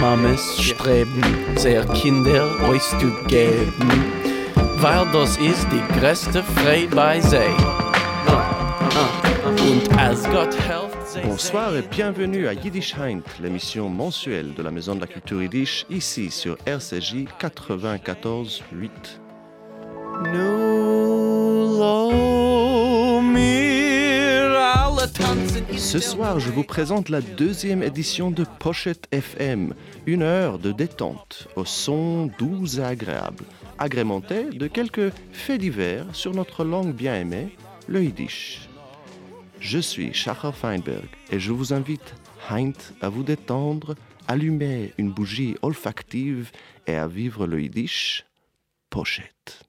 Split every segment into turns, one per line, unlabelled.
Mames streben, sehr Kinder euch zu geben, weil das ist die größte Freude bei sie. Und als Gott helft,
Bonsoir et bienvenue à Yiddish Heint, l'émission mensuelle de la Maison de la Culture Yiddish, ici sur RCJ 94.8. Ce soir, je vous présente la deuxième édition de Pochette FM, une heure de détente au son doux et agréable, agrémenté de quelques faits divers sur notre langue bien aimée, le Yiddish. Je suis Shachar Feinberg et je vous invite, Heint, à vous détendre, allumer une bougie olfactive et à vivre le Yiddish Pochette.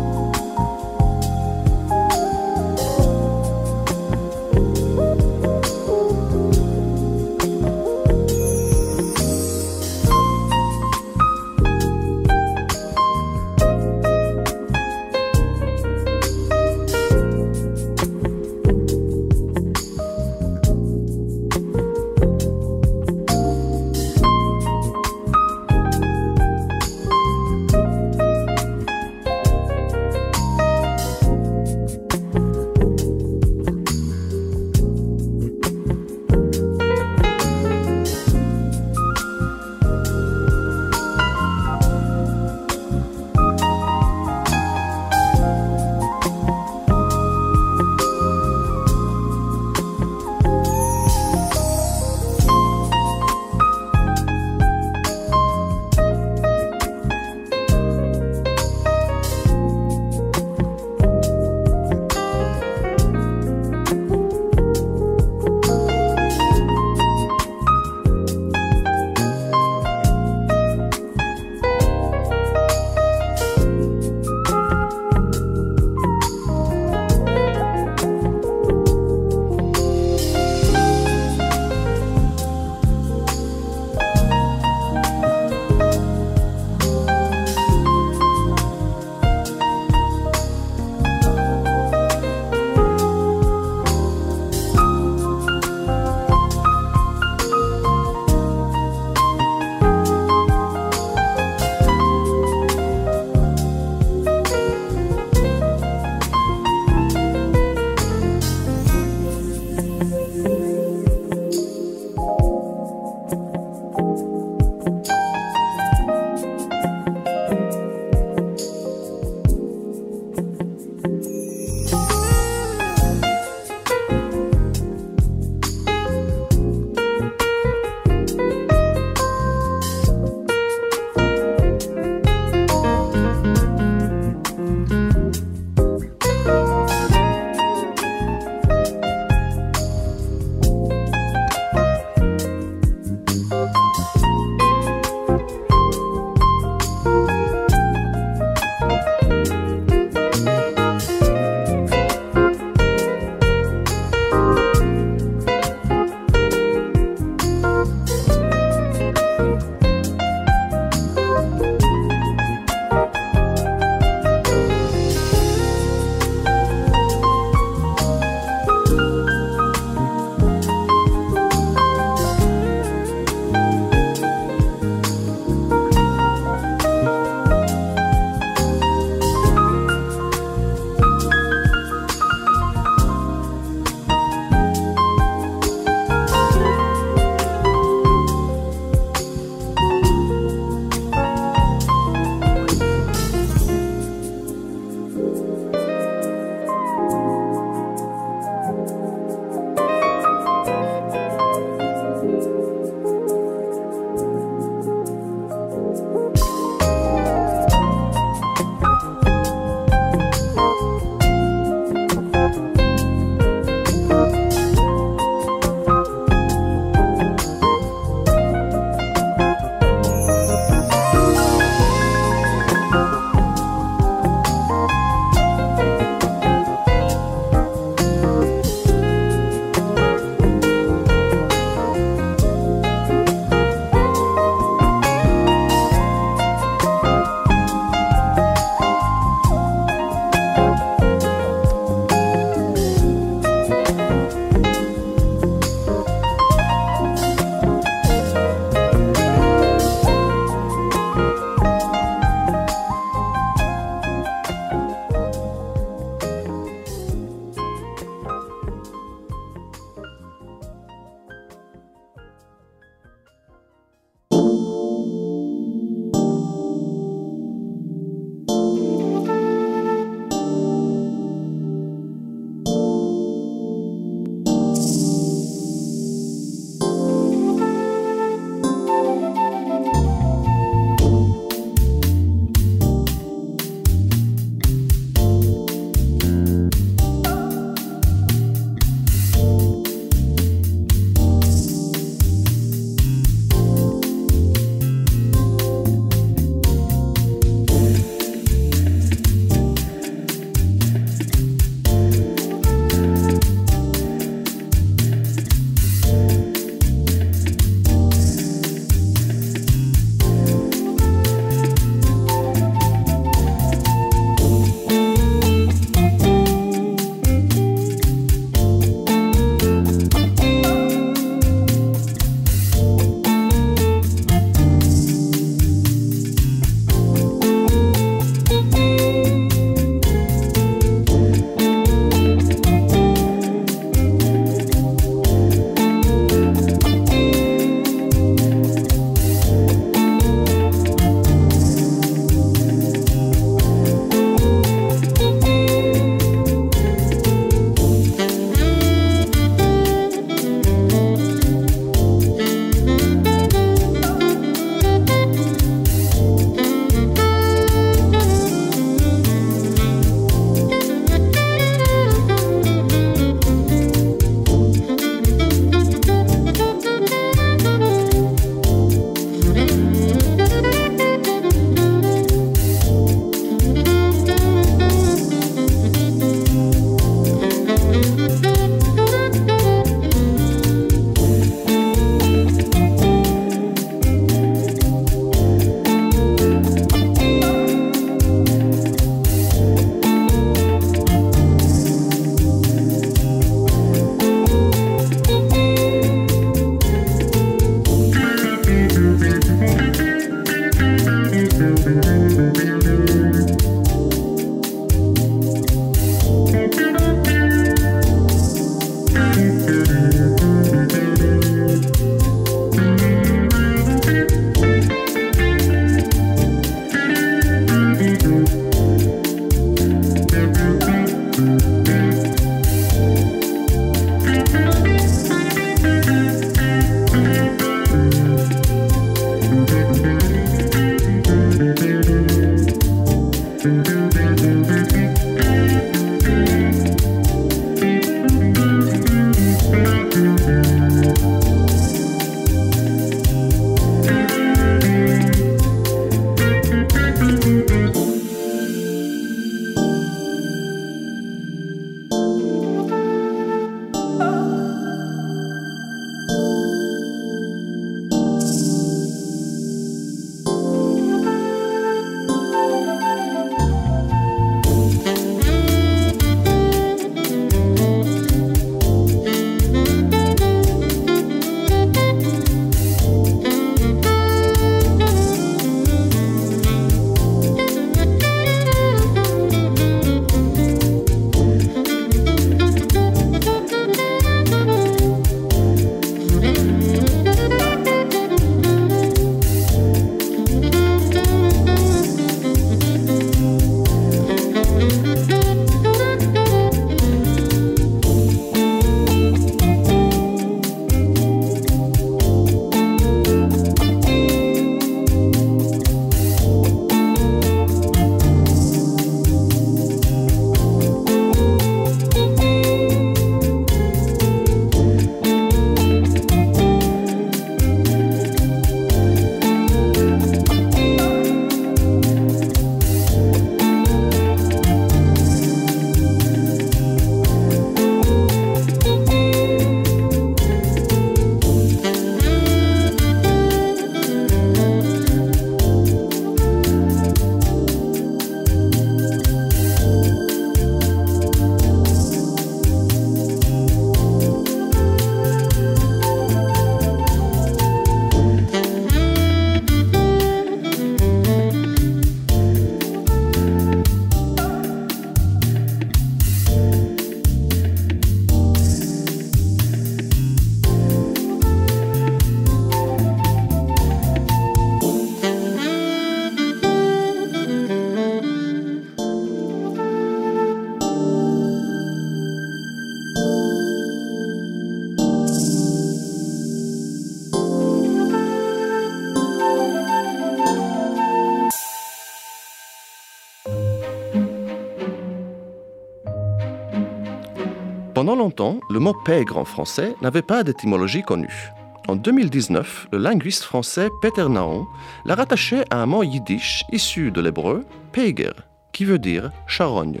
Pendant longtemps, le mot pègre en français n'avait pas d'étymologie connue. En 2019, le linguiste français Peter Naon l'a rattaché à un mot yiddish issu de l'hébreu pègre, qui veut dire charogne.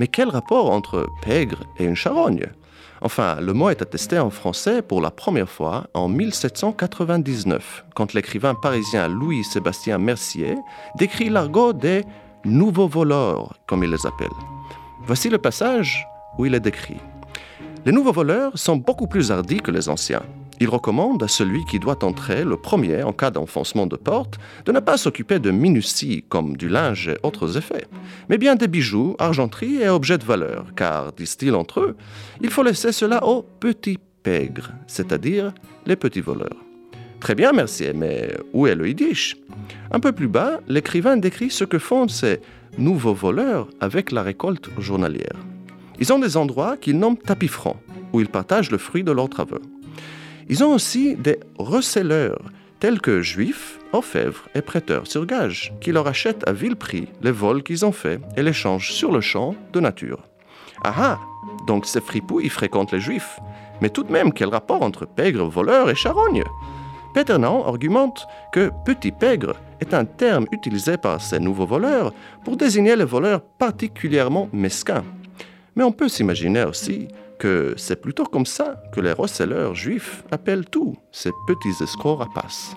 Mais quel rapport entre pègre et une charogne? Enfin, le mot est attesté en français pour la première fois en 1799, quand l'écrivain parisien Louis-Sébastien Mercier décrit l'argot des nouveaux voleurs, comme il les appelle. Voici le passage où il est décrit. Les nouveaux voleurs sont beaucoup plus hardis que les anciens. Il recommande à celui qui doit entrer le premier en cas d'enfoncement de porte de ne pas s'occuper de minuties comme du linge et autres effets, mais bien des bijoux, argenteries et objets de valeur, car, disent-ils entre eux, il faut laisser cela aux petits pègres, c'est-à-dire les petits voleurs. Très bien, merci, mais où est le yiddish? Un peu plus bas, l'écrivain décrit ce que font ces nouveaux voleurs avec la récolte journalière. Ils ont des endroits qu'ils nomment tapis francs, où ils partagent le fruit de leurs travaux. Ils ont aussi des receleurs, tels que juifs, orfèvres et prêteurs sur gage, qui leur achètent à vil prix les vols qu'ils ont faits et les changent sur le champ de nature. Ah ah Donc ces fripouilles fréquentent les juifs. Mais tout de même, quel rapport entre pègre, voleur et charogne Peter Nan argumente que petit pègre est un terme utilisé par ces nouveaux voleurs pour désigner les voleurs particulièrement mesquins. Mais on peut s'imaginer aussi que c'est plutôt comme ça que les receleurs juifs appellent tous ces petits escrocs rapaces.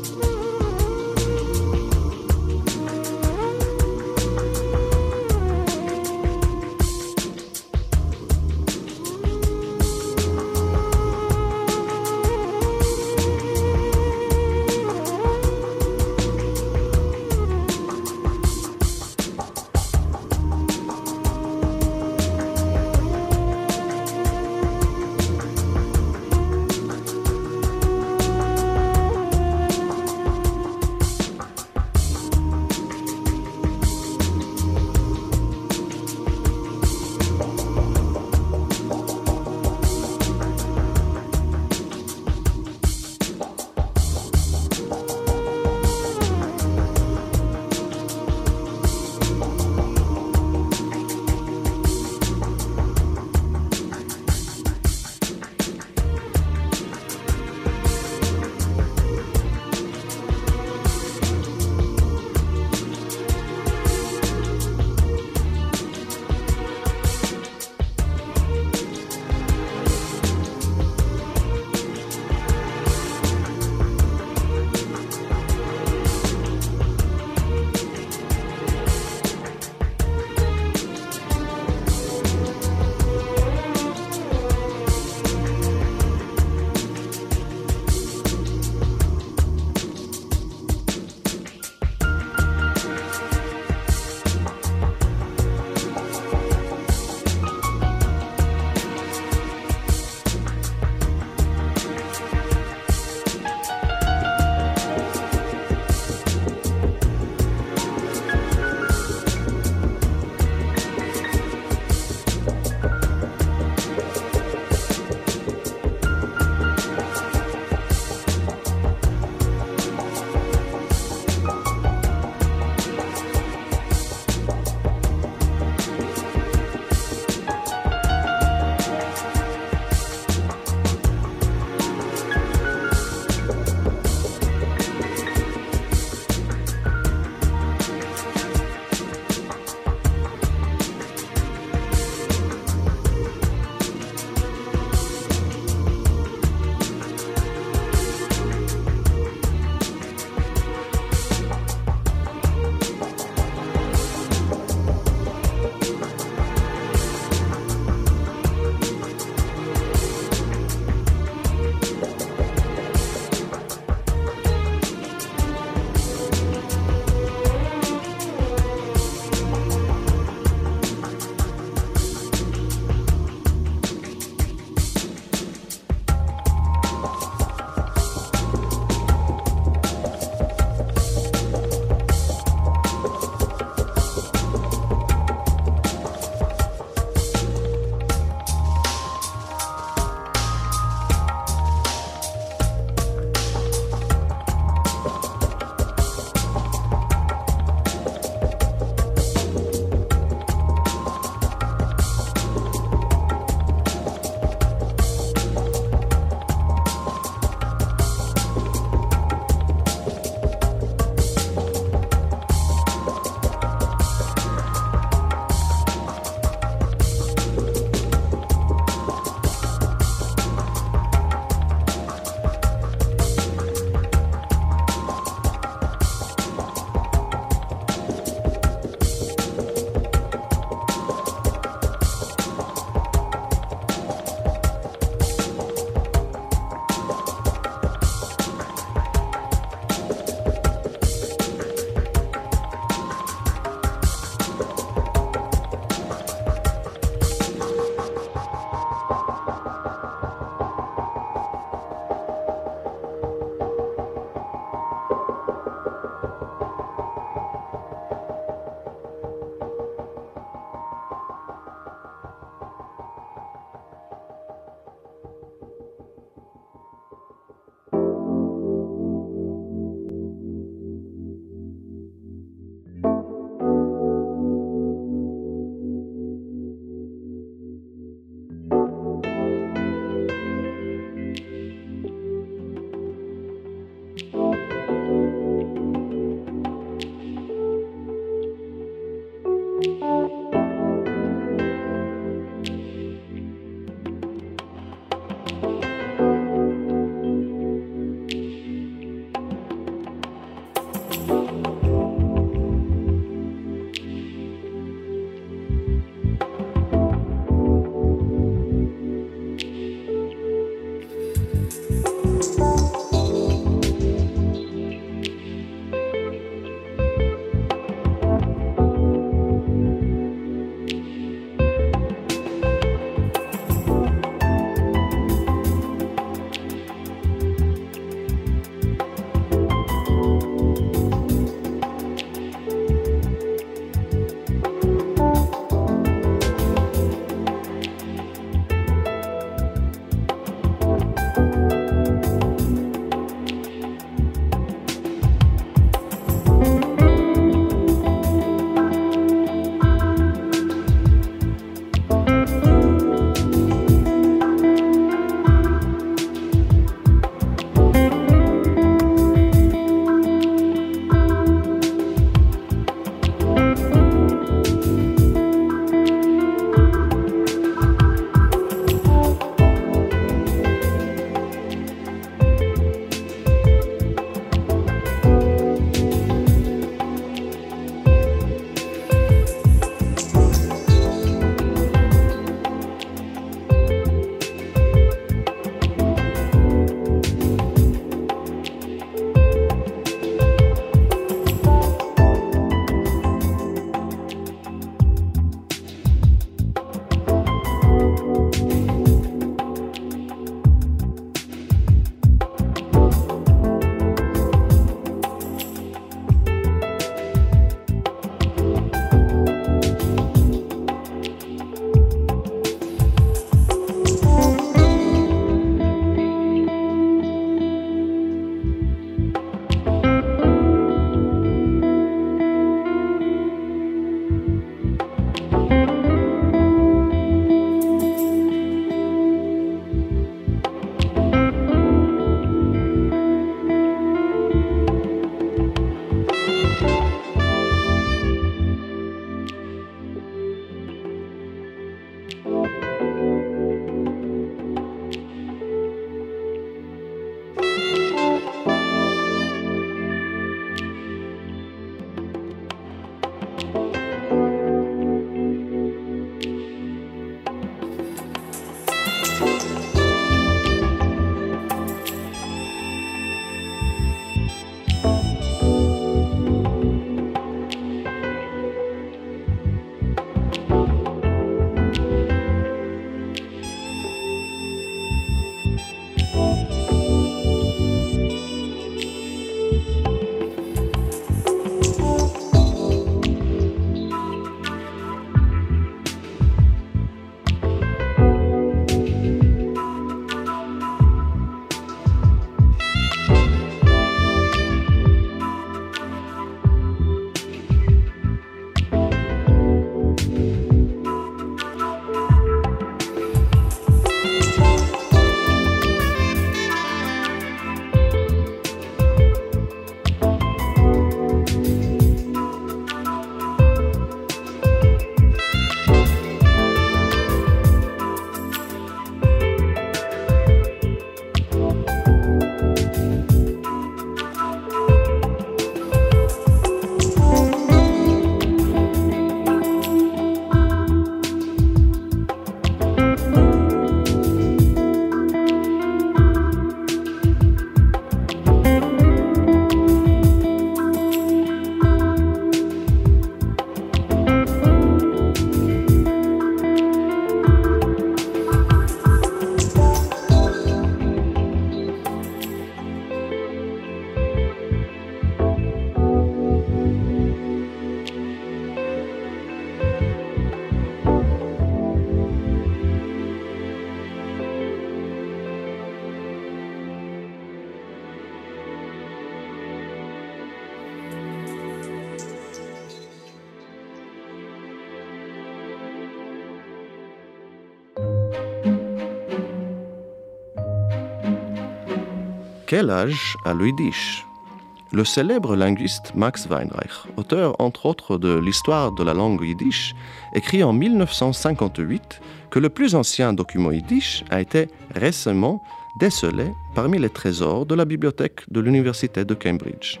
Quel âge a le célèbre linguiste Max Weinreich, auteur entre autres de l'histoire de la langue yiddish, écrit en 1958 que le plus ancien document yiddish a été récemment décelé parmi les trésors de la bibliothèque de l'Université de Cambridge.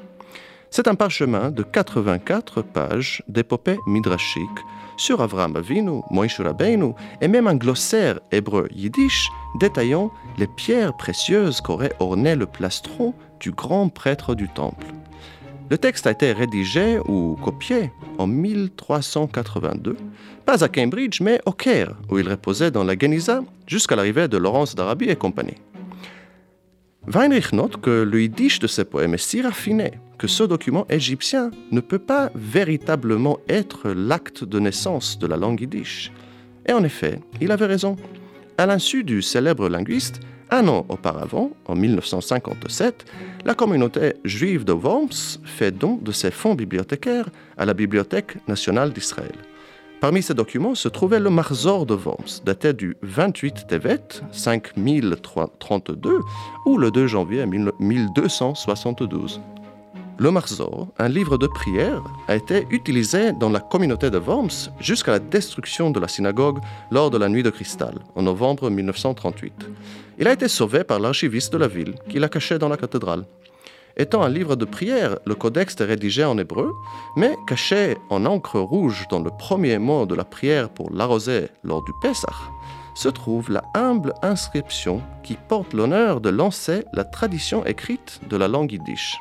C'est un parchemin de 84 pages d'épopées midrashiques sur Avram Avinu, Moïse Rabbeinu et même un glossaire hébreu yiddish détaillant les pierres précieuses qu'aurait orné le plastron du grand prêtre du temple. Le texte a été rédigé ou copié en 1382, pas à Cambridge mais au Caire, où il reposait dans la Geniza jusqu'à l'arrivée de Laurence d'Arabie et compagnie. Weinrich note que le yiddish de ces poèmes est si raffiné que ce document égyptien ne peut pas véritablement être l'acte de naissance de la langue yiddish. Et en effet, il avait raison. À l'insu du célèbre linguiste, un an auparavant, en 1957, la communauté juive de Worms fait don de ses fonds bibliothécaires à la Bibliothèque nationale d'Israël. Parmi ces documents se trouvait le Marzor de Worms, daté du 28 Tevet 5032 ou le 2 janvier 1272. Le Marzor, un livre de prière, a été utilisé dans la communauté de Worms jusqu'à la destruction de la synagogue lors de la Nuit de Cristal, en novembre 1938. Il a été sauvé par l'archiviste de la ville, qui l'a caché dans la cathédrale. Étant un livre de prière, le codex est rédigé en hébreu, mais caché en encre rouge dans le premier mot de la prière pour l'arroser lors du Pessah, se trouve la humble inscription qui porte l'honneur de lancer la tradition écrite de la langue yiddish.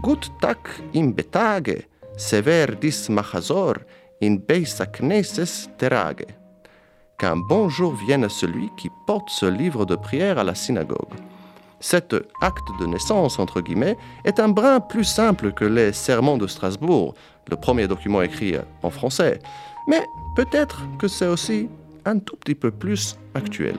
Gut tak im betage, sever dis machazor, in beisakneses terage. Qu'un bon jour vienne à celui qui porte ce livre de prière à la synagogue. Cet acte de naissance, entre guillemets, est un brin plus simple que les sermons de Strasbourg, le premier document écrit en français, mais peut-être que c'est aussi un tout petit peu plus actuel.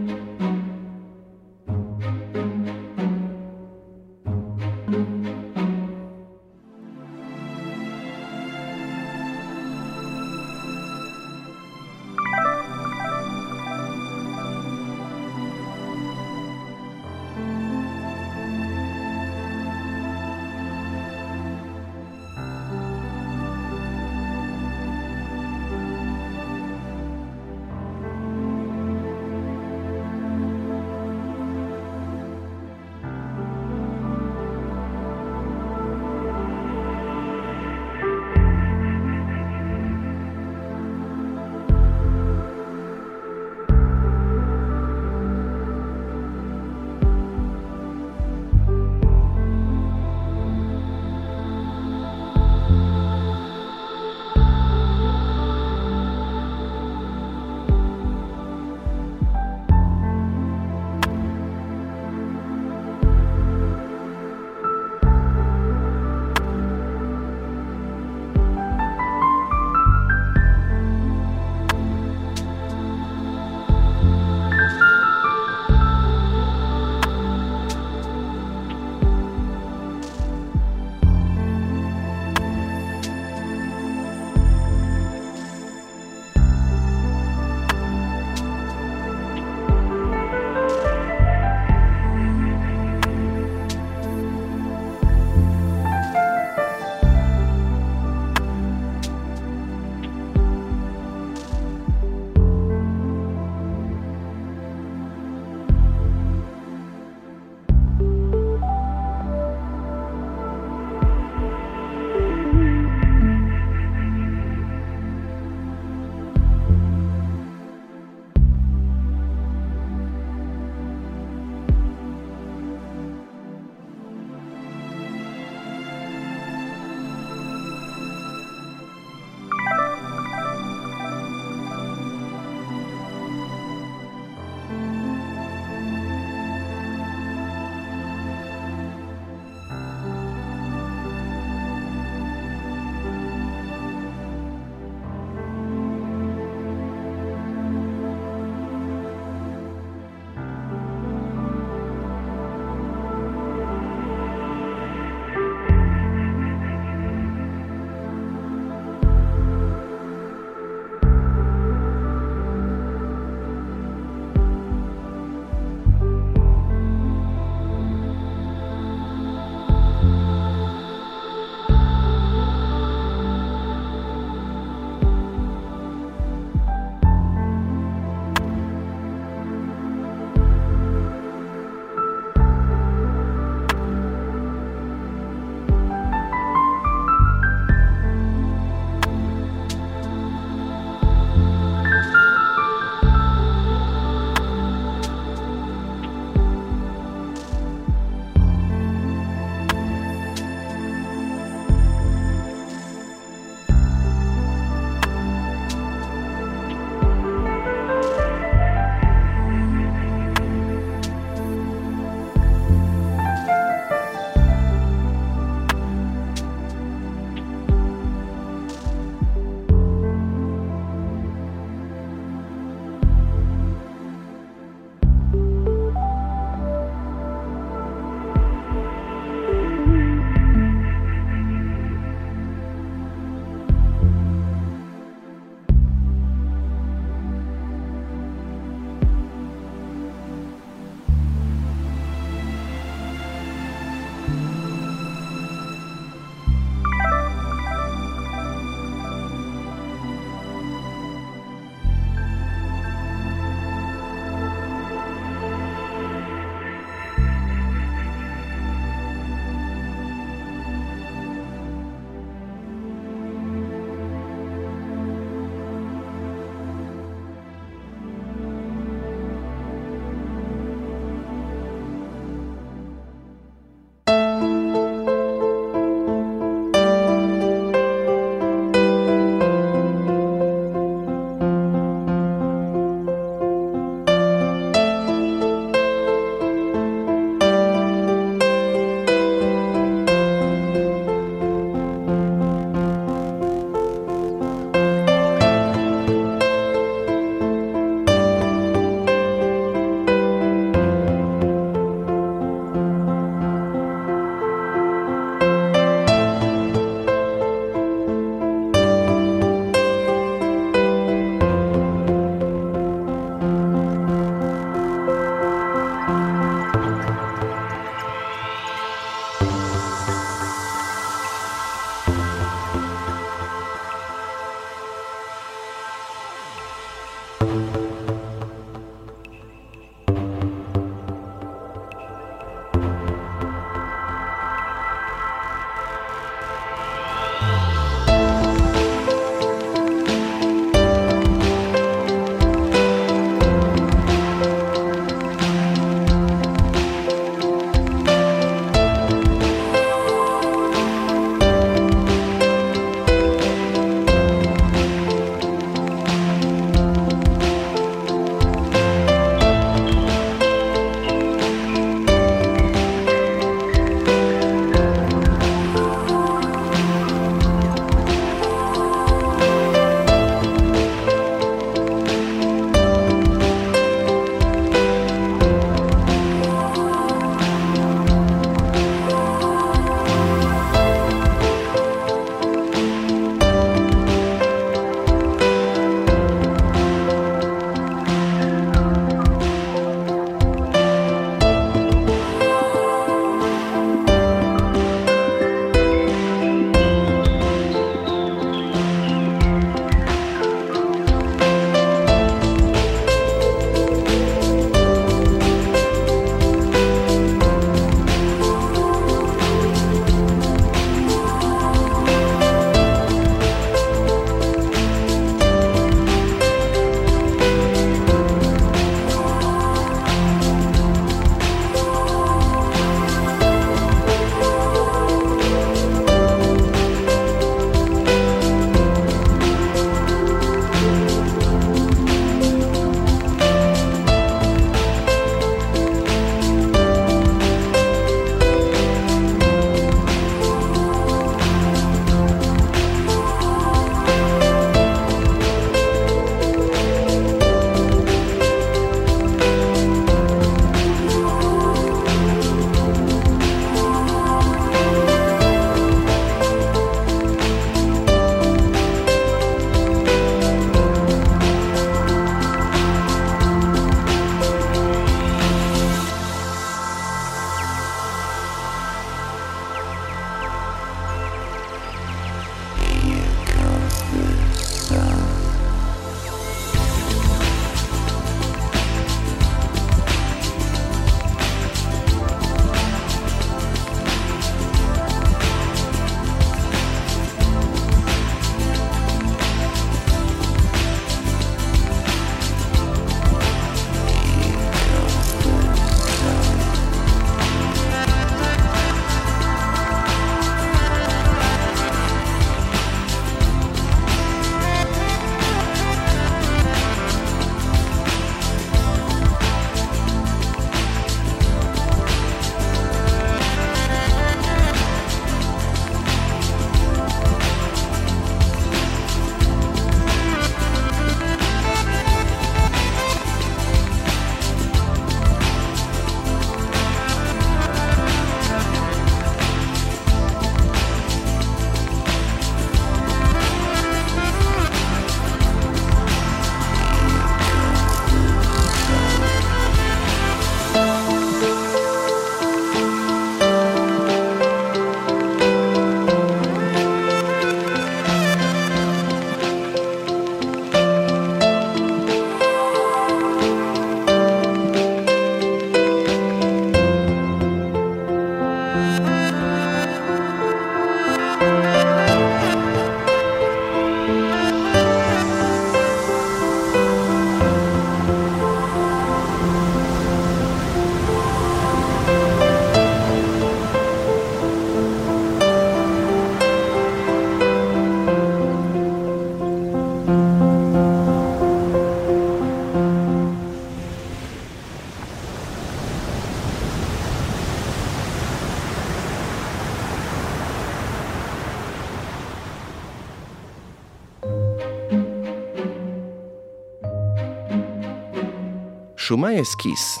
Esquisse.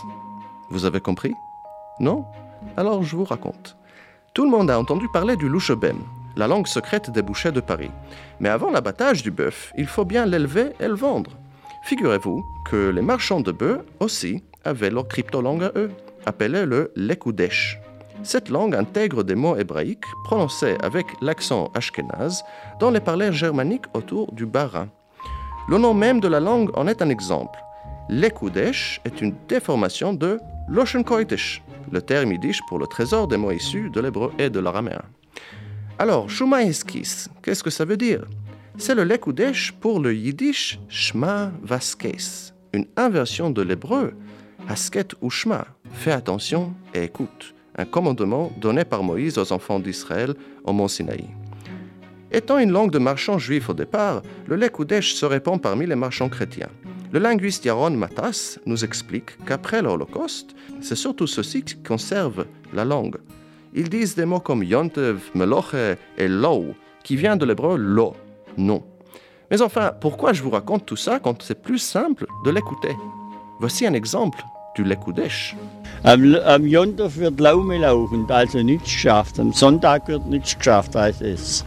Vous avez compris? Non? Alors je vous raconte. Tout le monde a entendu parler du louchebem, la langue secrète des bouchers de Paris. Mais avant l'abattage du bœuf, il faut bien l'élever et le vendre. Figurez-vous que les marchands de bœufs aussi avaient leur cryptolangue à eux, appelée le lekoudesh. Cette langue intègre des mots hébraïques prononcés avec l'accent ashkénaze dans les parlers germaniques autour du Bas-Rhin. Le nom même de la langue en est un exemple. Lekoudesh est une déformation de Loshenkoitish, le terme yiddish pour le trésor des mots issus de l'hébreu et de l'araméen. Alors, Shuma Eskis, qu'est-ce que ça veut dire? C'est le Lekoudesh pour le yiddish Shma Vaskes, une inversion de l'hébreu Hasket ou Shma. Fais attention et écoute un commandement donné par Moïse aux enfants d'Israël au mont Sinaï. Étant une langue de marchands juifs au départ, le Lekoudesh se répand parmi les marchands chrétiens. Le linguiste Yaron Matas nous explique qu'après l'Holocauste, c'est surtout ceux-ci qui conservent la langue. Ils disent des mots comme Yontev, Meloche et Lo, qui vient de l'hébreu lo, non. Mais enfin, pourquoi je vous raconte tout ça quand c'est plus simple de l'écouter? Voici un exemple du Lekoudesh.
Am, am wird Laume laufen, also nichts geschafft. Am Sonntag wird nichts geschafft, heißt es.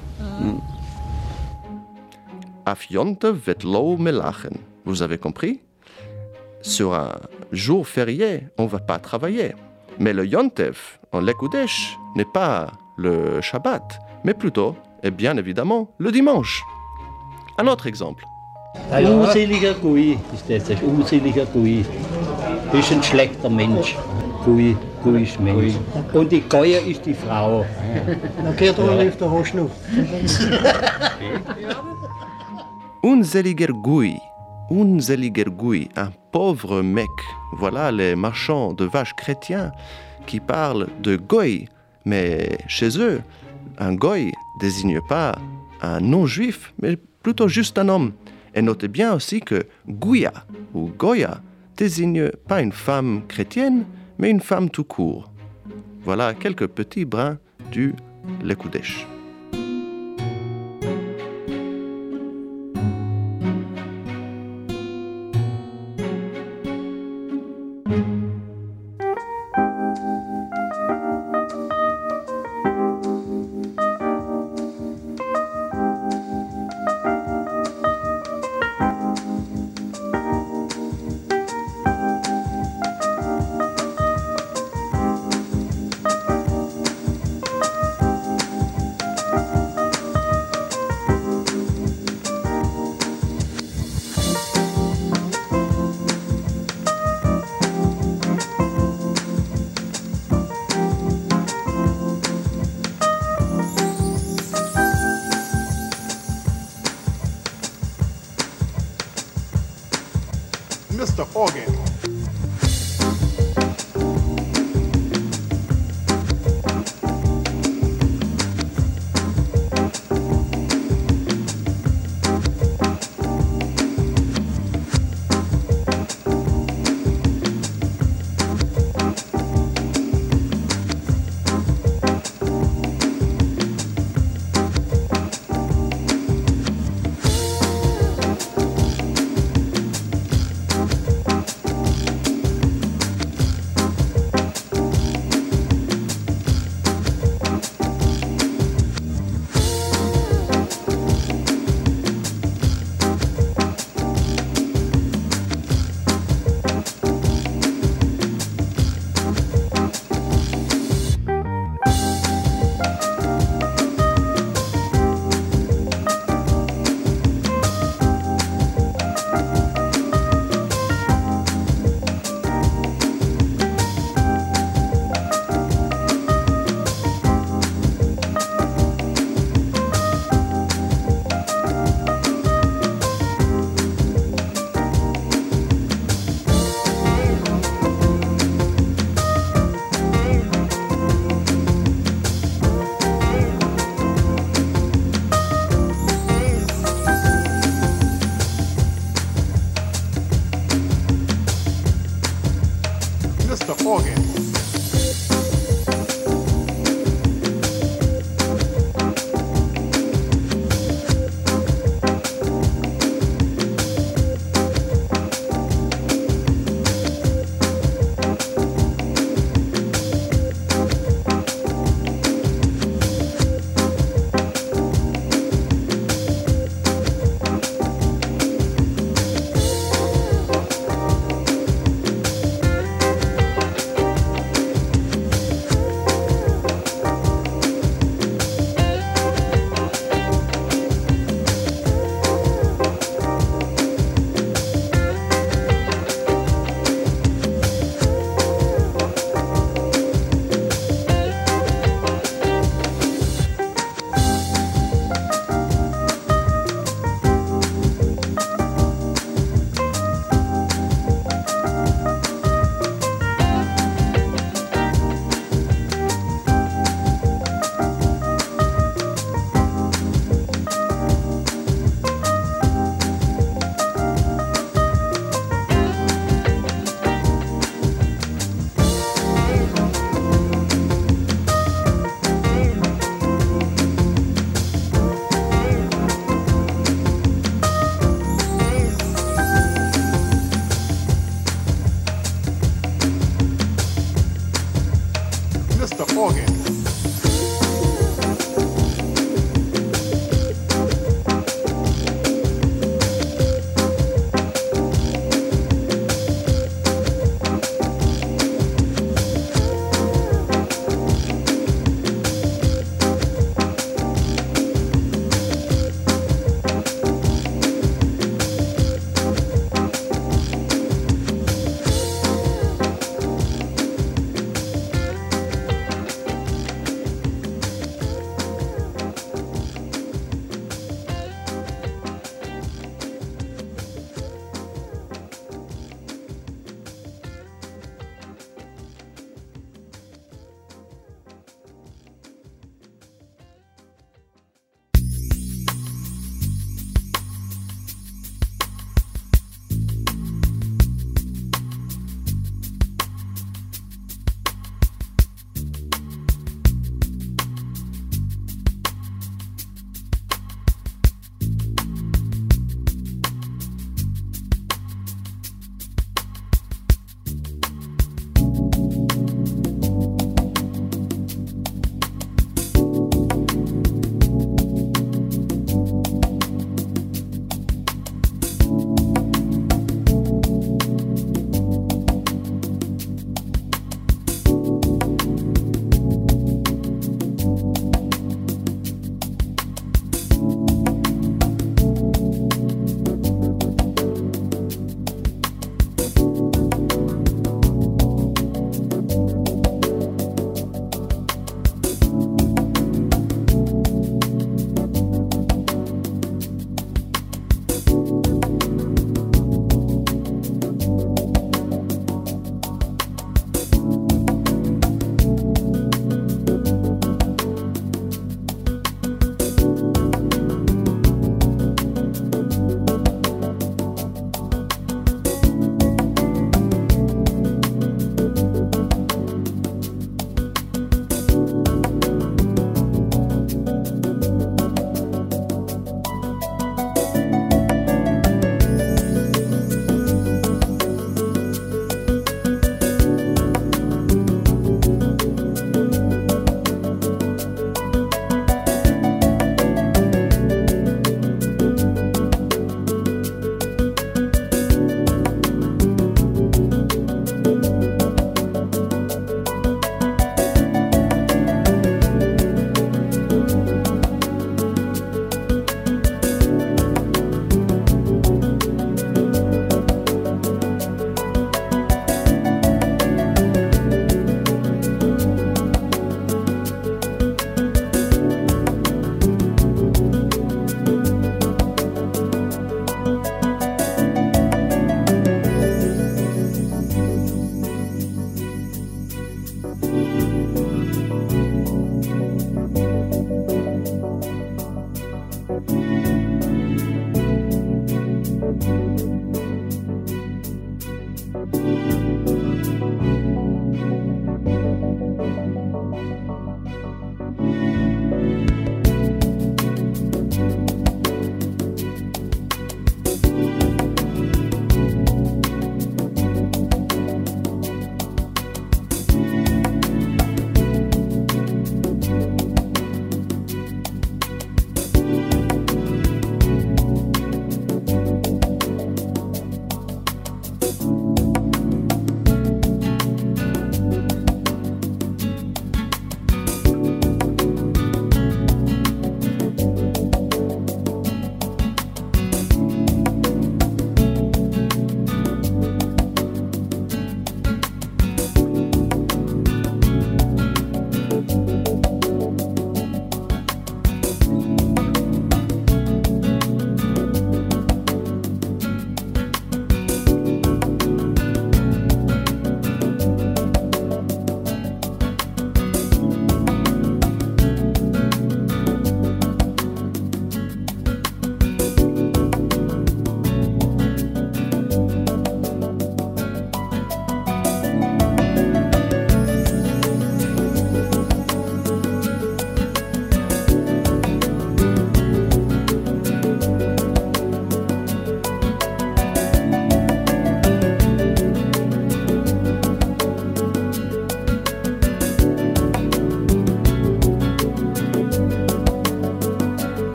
Af Yontev vet lo melachen. Vous avez compris? Sur un jour férié, on ne va pas travailler. Mais le Yontev, en Lekoudesh, n'est pas le Shabbat, mais plutôt, et bien évidemment, le dimanche. Un autre exemple.
Unseliger Gui ist das, unseliger Gui. Ist ein schlechter Mensch. Gui, Gui ist Mensch. Und die Geuer ist die Frau.
Dan keert er even de hoosnoef.
Unseliger Gui. Unseliger Gui, un pauvre mec. Voilà les marchands de vaches chrétiens qui parlent de goy, mais chez eux, un goy désigne pas un non-juif, mais plutôt juste un homme. Et notez bien aussi que Gouya ou Goya désigne pas une femme chrétienne, mais une femme tout court. Voilà quelques petits brins du Lekoudesh.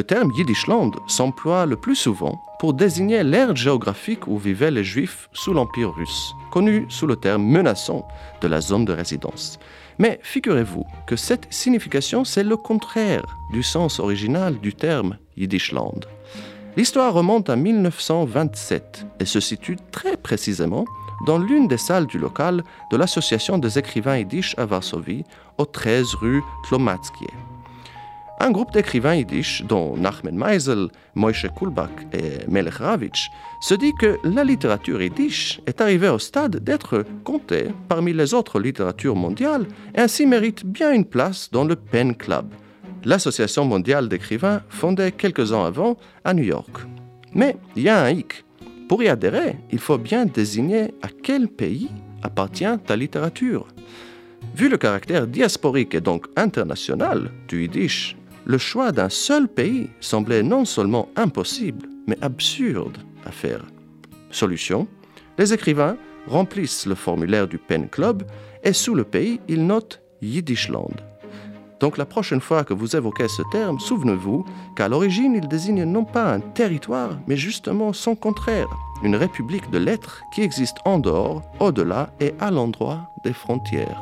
Le terme Yiddishland s'emploie le plus souvent pour désigner l'ère géographique où vivaient les Juifs sous l'Empire russe, connu sous le terme menaçant de la zone de résidence. Mais figurez-vous que cette signification, c'est le contraire du sens original du terme Yiddishland. L'histoire remonte à 1927 et se situe très précisément dans l'une des salles du local de l'Association des écrivains yiddish à Varsovie, au 13 rue Tlomatskie. Un groupe d'écrivains yiddish, dont Nachman Meisel, Moïse Kulbak et Melech Ravitch, se dit que la littérature yiddish est arrivée au stade d'être comptée parmi les autres littératures mondiales et ainsi mérite bien une place dans le Pen Club, l'association mondiale d'écrivains fondée quelques ans avant à New York. Mais il y a un hic. Pour y adhérer, il faut bien désigner à quel pays appartient ta littérature. Vu le caractère diasporique et donc international du yiddish le choix d'un seul pays semblait non seulement impossible, mais absurde à faire. Solution Les écrivains remplissent le formulaire du Pen Club et sous le pays, ils notent Yiddishland. Donc la prochaine fois que vous évoquez ce terme, souvenez-vous qu'à l'origine, il désigne non pas un territoire, mais justement son contraire, une république de lettres qui existe en dehors, au-delà et à l'endroit des frontières.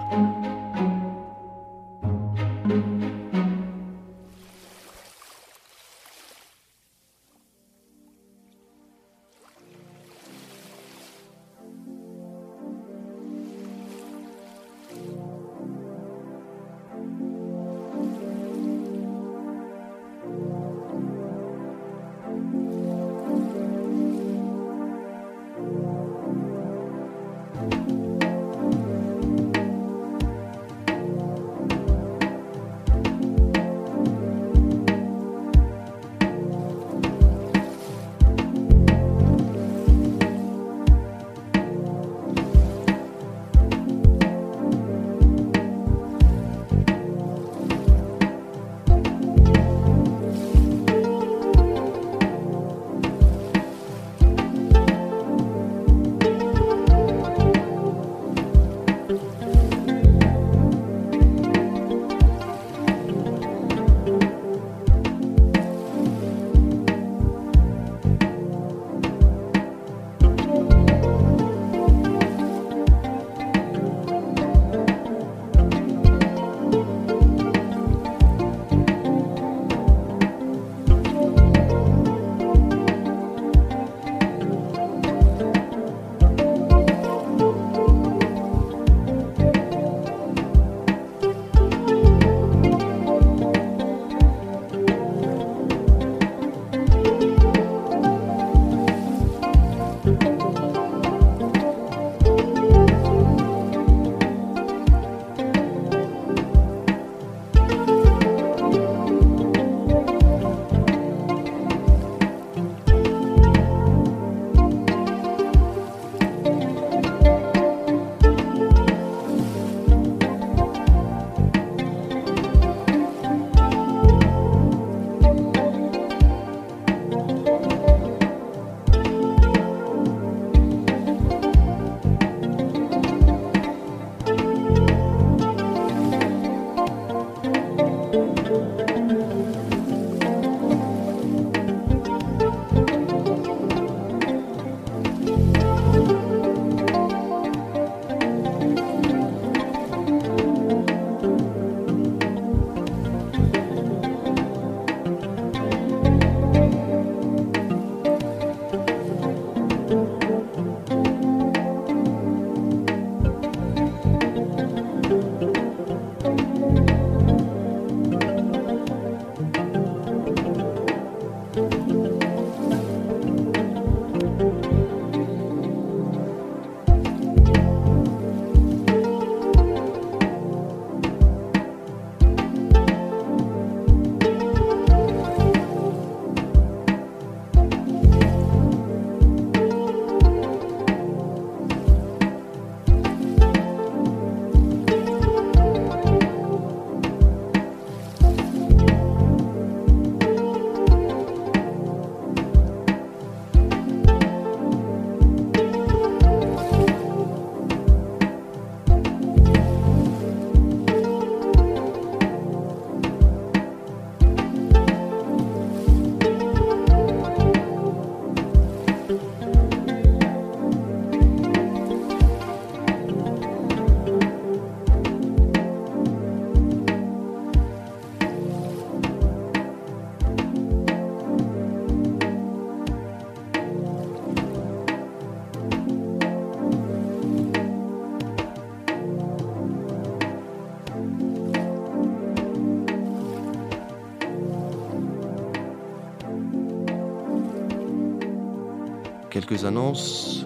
Quelques annonces.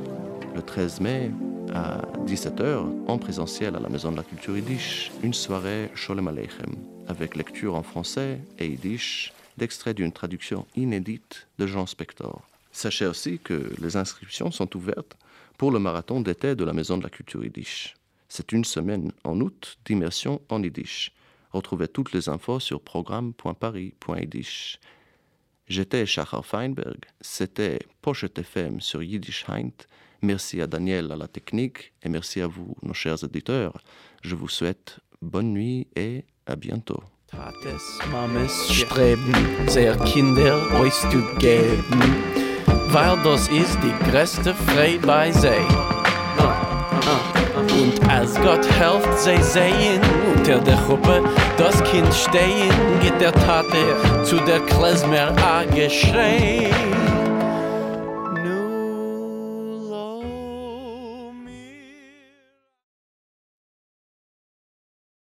Le 13 mai, à 17h, en présentiel à la Maison de la Culture Yiddish, une soirée Sholem Aleichem, avec lecture en français et Yiddish d'extraits d'une traduction inédite de Jean Spector. Sachez aussi que les inscriptions sont ouvertes pour le marathon d'été de la Maison de la Culture Yiddish. C'est une semaine en août d'immersion en Yiddish. Retrouvez toutes les infos sur programme.paris.yiddish. J'étais Shachar Feinberg, c'était Pochette FM sur Yiddish Heint. Merci à Daniel à la technique et merci à vous, nos chers auditeurs. Je vous souhaite bonne nuit et à bientôt.
Tates, Mames streben, sehr Kinder euch zu geben, weil das ist die Freude bei. Und als Gott helft sie sehen, unter der Gruppe das Kind stehen, geht der Tate zu der Klezmer a geschrei.